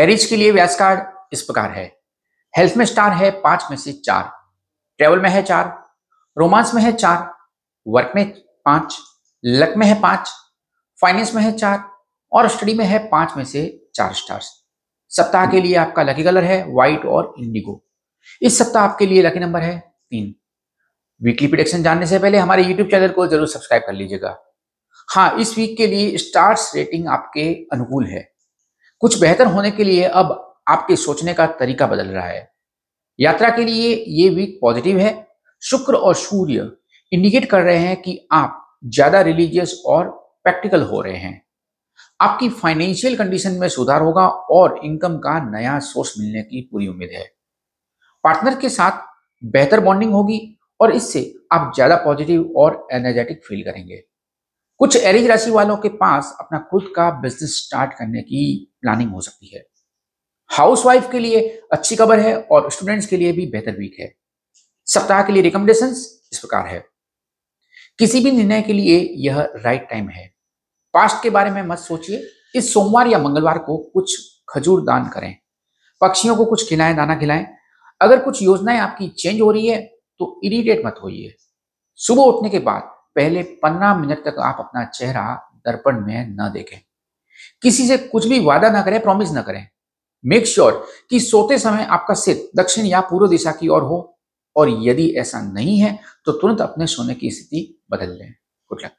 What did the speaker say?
एरिज के लिए व्यास कार्ड इस प्रकार है। हेल्थ में स्टार है पाँच में से चार। ट्रेवल में है चार। रोमांस में है चार। वर्क में पाँच। लक में है पाँच। फाइनेंस में है चार। और स्टडी में है पाँच में से चार स्टार्स सप्ताह के लिए आपका लकी कलर है व्हाइट और इंडिगो इस सप्ताह आपके लिए लकी नंबर है तीन। वीकली प्रिडिक्शन जानने से पहले हमारे यूट्यूब चैनल को ज़रूर सब्सक्राइब कर लीजिएगा। हाँ इस वीक के लिए स्टार्स रेटिंग आपके अनुकूल है। कुछ बेहतर होने के लिए अब आपके सोचने का तरीका बदल रहा है। यात्रा के लिए ये वीक पॉजिटिव है। शुक्र और सूर्य इंडिकेट कर रहे हैं कि आप ज़्यादा रिलीजियस और प्रैक्टिकल हो रहे हैं। आपकी फाइनेंशियल कंडीशन में सुधार होगा और इनकम का नया सोर्स मिलने की पूरी उम्मीद है। पार्टनर के साथ बेहतर बॉन्डिंग होगी और इससे आप ज़्यादा पॉजिटिव और एनर्जेटिक फील करेंगे। कुछ एरिज राशि वालों के पास अपना खुद का बिज़नेस स्टार्ट करने की प्लानिंग हो सकती है। हाउसवाइफ के लिए अच्छी खबर है और स्टूडेंट्स के लिए भी बेहतर वीक है। सप्ताह के लिए रिकमेंडेशन इस प्रकार है। किसी भी निर्णय के लिए यह राइट टाइम है। पास्ट के बारे में मत सोचिए। इस सोमवार या मंगलवार को कुछ खजूर दान करें। पक्षियों को कुछ खिलाएँ, दाना खिलाएँ। अगर कुछ योजनाएँ आपकी चेंज हो रही है तो इरिटेट मत होइए। सुबह उठने के बाद पहले पंद्रह मिनट तक आप अपना चेहरा दर्पण में न देखें। किसी से कुछ भी वादा ना करें प्रॉमिस ना करें। मेक श्योर sure कि सोते समय आपका सिर दक्षिण या पूर्व दिशा की ओर हो और यदि ऐसा नहीं है तो तुरंत अपने सोने की स्थिति बदल लें। Good luck